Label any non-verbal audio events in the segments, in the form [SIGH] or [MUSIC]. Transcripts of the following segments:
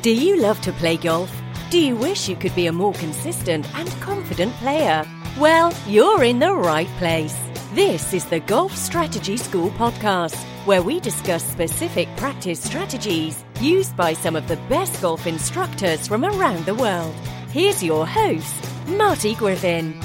Do you love to play golf? Do you wish you could be a more consistent and confident player? Well, you're in the right place. This is the Golf Strategy School podcast, where we discuss specific practice strategies used by some of the best golf instructors from around the world. Here's your host, Marty Griffin.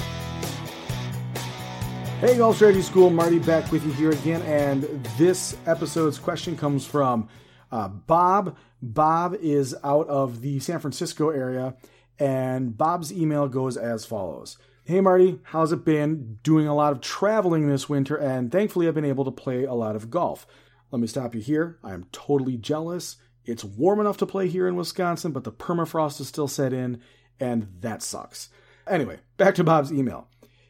Hey, Golf Strategy School, Marty back with you here again, and this episode's question comes from uh, Bob. Bob is out of the San Francisco area, and Bob's email goes as follows. Hey Marty, how's it been? Doing a lot of traveling this winter, and thankfully I've been able to play a lot of golf. Let me stop you here. I am totally jealous. It's warm enough to play here in Wisconsin, but the permafrost is still set in, and that sucks. Anyway, back to Bob's email.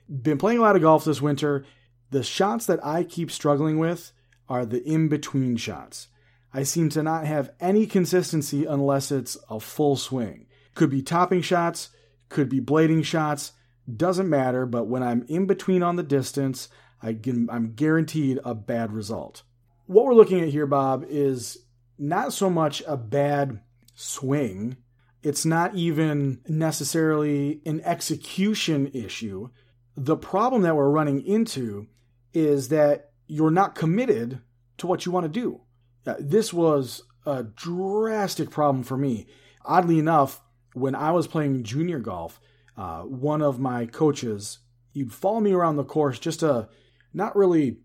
Been playing a lot of golf this winter. The shots that I keep struggling with are the in between shots. I seem to not have any consistency unless it's a full swing. Could be topping shots, could be blading shots, doesn't matter, but when I'm in between on the distance, I am guaranteed a bad result. What we're looking at here, Bob, is not so much a bad swing. It's not even necessarily an execution issue. The problem that we're running into is that you're not committed to what you want to do. Uh, this was a drastic problem for me. Oddly enough, when I was playing junior golf, uh, one of my coaches, he'd follow me around the course just to not really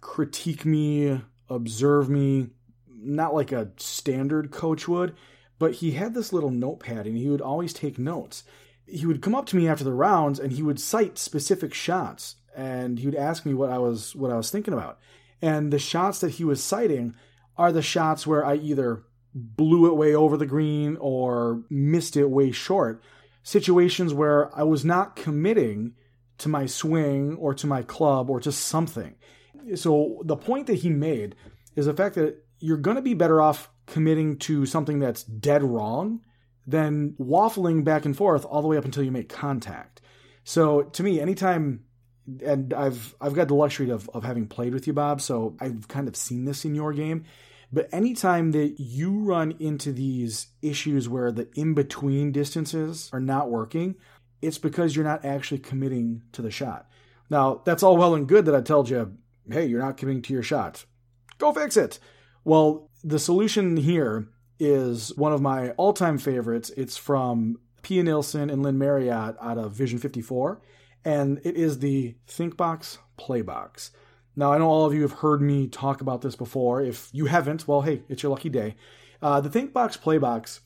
critique me, observe me, not like a standard coach would, but he had this little notepad and he would always take notes. He would come up to me after the rounds and he would cite specific shots and he would ask me what I was what I was thinking about. And the shots that he was citing are the shots where I either blew it way over the green or missed it way short. Situations where I was not committing to my swing or to my club or to something. So the point that he made is the fact that you're going to be better off committing to something that's dead wrong than waffling back and forth all the way up until you make contact. So to me, anytime and I've I've got the luxury of, of having played with you, Bob, so I've kind of seen this in your game. But anytime that you run into these issues where the in-between distances are not working, it's because you're not actually committing to the shot. Now, that's all well and good that I told you, hey, you're not committing to your shot. Go fix it. Well, the solution here is one of my all time favorites. It's from Pia Nilsson and Lynn Marriott out of Vision 54, and it is the ThinkBox Playbox. Now, I know all of you have heard me talk about this before. If you haven't, well, hey, it's your lucky day. Uh, the ThinkBox Playbox,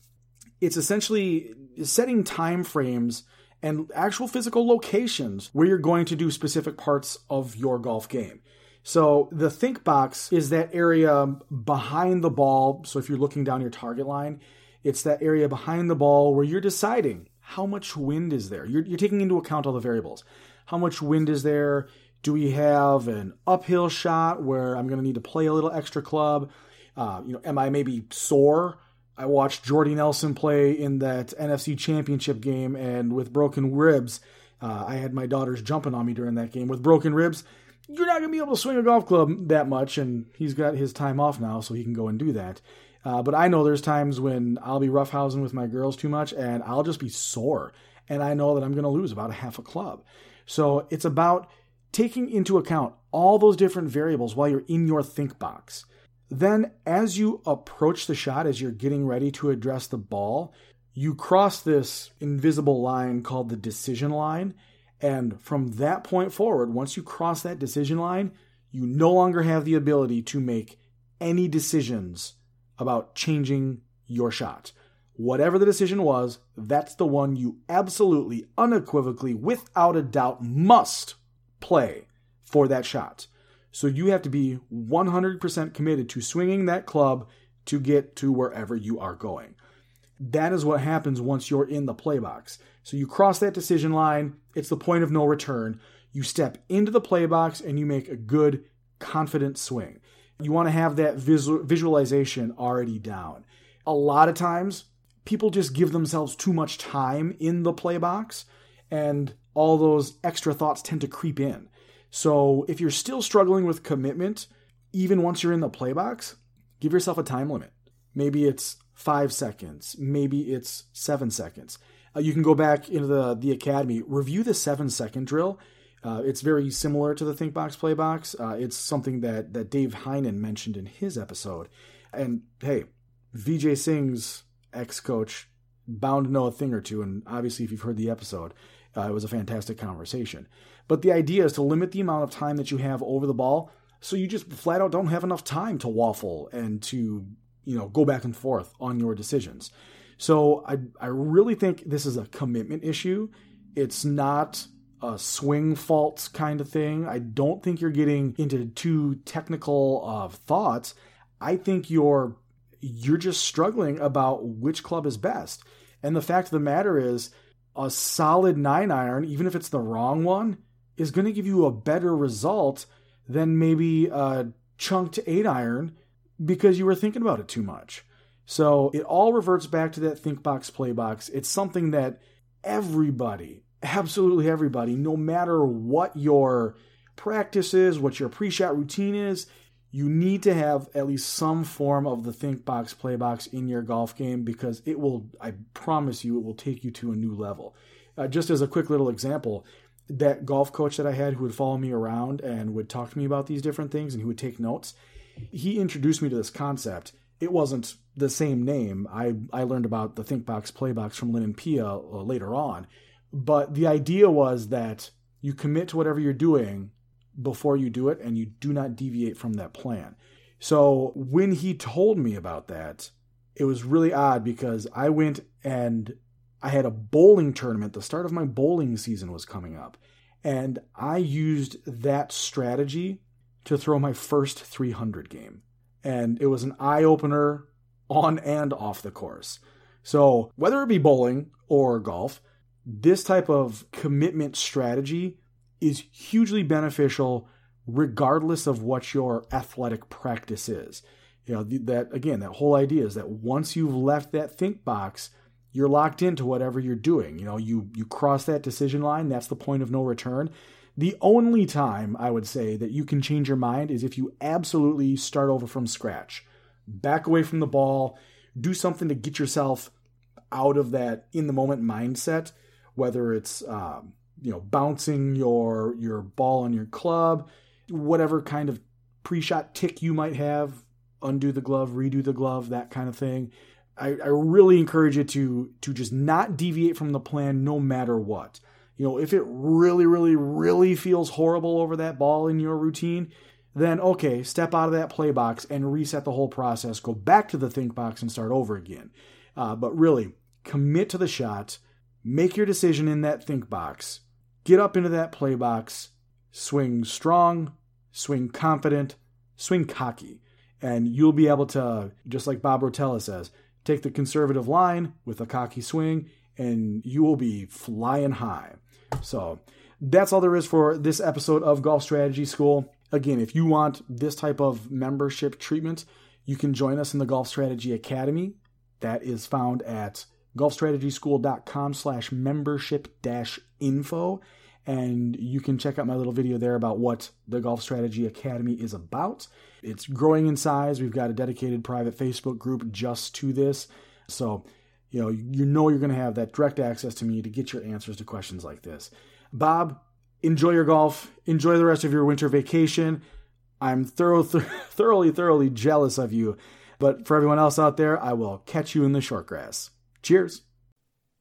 it's essentially setting time frames and actual physical locations where you're going to do specific parts of your golf game. So the think box is that area behind the ball. So if you're looking down your target line, it's that area behind the ball where you're deciding how much wind is there. You're, you're taking into account all the variables. How much wind is there? Do we have an uphill shot where I'm going to need to play a little extra club? Uh, you know, am I maybe sore? I watched Jordy Nelson play in that NFC Championship game, and with broken ribs, uh, I had my daughters jumping on me during that game. With broken ribs, you're not going to be able to swing a golf club that much, and he's got his time off now, so he can go and do that. Uh, but I know there's times when I'll be roughhousing with my girls too much, and I'll just be sore, and I know that I'm going to lose about a half a club. So it's about taking into account all those different variables while you're in your think box. Then, as you approach the shot, as you're getting ready to address the ball, you cross this invisible line called the decision line. And from that point forward, once you cross that decision line, you no longer have the ability to make any decisions about changing your shot. Whatever the decision was, that's the one you absolutely, unequivocally, without a doubt must play for that shot. So you have to be 100% committed to swinging that club to get to wherever you are going. That is what happens once you're in the play box. So you cross that decision line, it's the point of no return. You step into the play box and you make a good, confident swing. You want to have that visual, visualization already down. A lot of times, people just give themselves too much time in the play box, and all those extra thoughts tend to creep in. So if you're still struggling with commitment, even once you're in the play box, give yourself a time limit. Maybe it's five seconds, maybe it's seven seconds. Uh, you can go back into the, the academy, review the seven second drill. Uh, it's very similar to the Think Box Play Box. Uh, it's something that, that Dave Heinen mentioned in his episode. And hey, Vijay Singh's ex coach bound to know a thing or two. And obviously, if you've heard the episode, uh, it was a fantastic conversation. But the idea is to limit the amount of time that you have over the ball so you just flat out don't have enough time to waffle and to, you know, go back and forth on your decisions. So I I really think this is a commitment issue. It's not a swing faults kind of thing. I don't think you're getting into too technical of thoughts. I think you're you're just struggling about which club is best. And the fact of the matter is a solid 9 iron, even if it's the wrong one, is going to give you a better result than maybe a chunked 8 iron because you were thinking about it too much. So it all reverts back to that think box play box. It's something that everybody, absolutely everybody, no matter what your practice is, what your pre shot routine is, you need to have at least some form of the think box play box in your golf game because it will, I promise you, it will take you to a new level. Uh, just as a quick little example, that golf coach that I had who would follow me around and would talk to me about these different things and he would take notes, he introduced me to this concept it wasn't the same name. I, I learned about the ThinkBox Playbox from Lynn and Pia uh, later on. But the idea was that you commit to whatever you're doing before you do it and you do not deviate from that plan. So when he told me about that, it was really odd because I went and I had a bowling tournament. The start of my bowling season was coming up. And I used that strategy to throw my first 300 game and it was an eye opener on and off the course. So, whether it be bowling or golf, this type of commitment strategy is hugely beneficial regardless of what your athletic practice is. You know, that again, that whole idea is that once you've left that think box, you're locked into whatever you're doing. You know, you you cross that decision line, that's the point of no return. The only time I would say that you can change your mind is if you absolutely start over from scratch. Back away from the ball, do something to get yourself out of that in the moment mindset, whether it's um, you know bouncing your your ball on your club, whatever kind of pre-shot tick you might have, undo the glove, redo the glove, that kind of thing. I, I really encourage you to to just not deviate from the plan no matter what. You know, if it really, really, really feels horrible over that ball in your routine, then okay, step out of that play box and reset the whole process. Go back to the think box and start over again. Uh, but really, commit to the shot, make your decision in that think box, get up into that play box, swing strong, swing confident, swing cocky. And you'll be able to, just like Bob Rotella says, take the conservative line with a cocky swing, and you will be flying high. So that's all there is for this episode of Golf Strategy School. Again, if you want this type of membership treatment, you can join us in the Golf Strategy Academy. That is found at golfstrategyschool.com slash membership dash info. And you can check out my little video there about what the Golf Strategy Academy is about. It's growing in size. We've got a dedicated private Facebook group just to this. So you know, you know you're going to have that direct access to me to get your answers to questions like this. Bob, enjoy your golf. Enjoy the rest of your winter vacation. I'm thorough, th- [LAUGHS] thoroughly, thoroughly jealous of you. But for everyone else out there, I will catch you in the short grass. Cheers.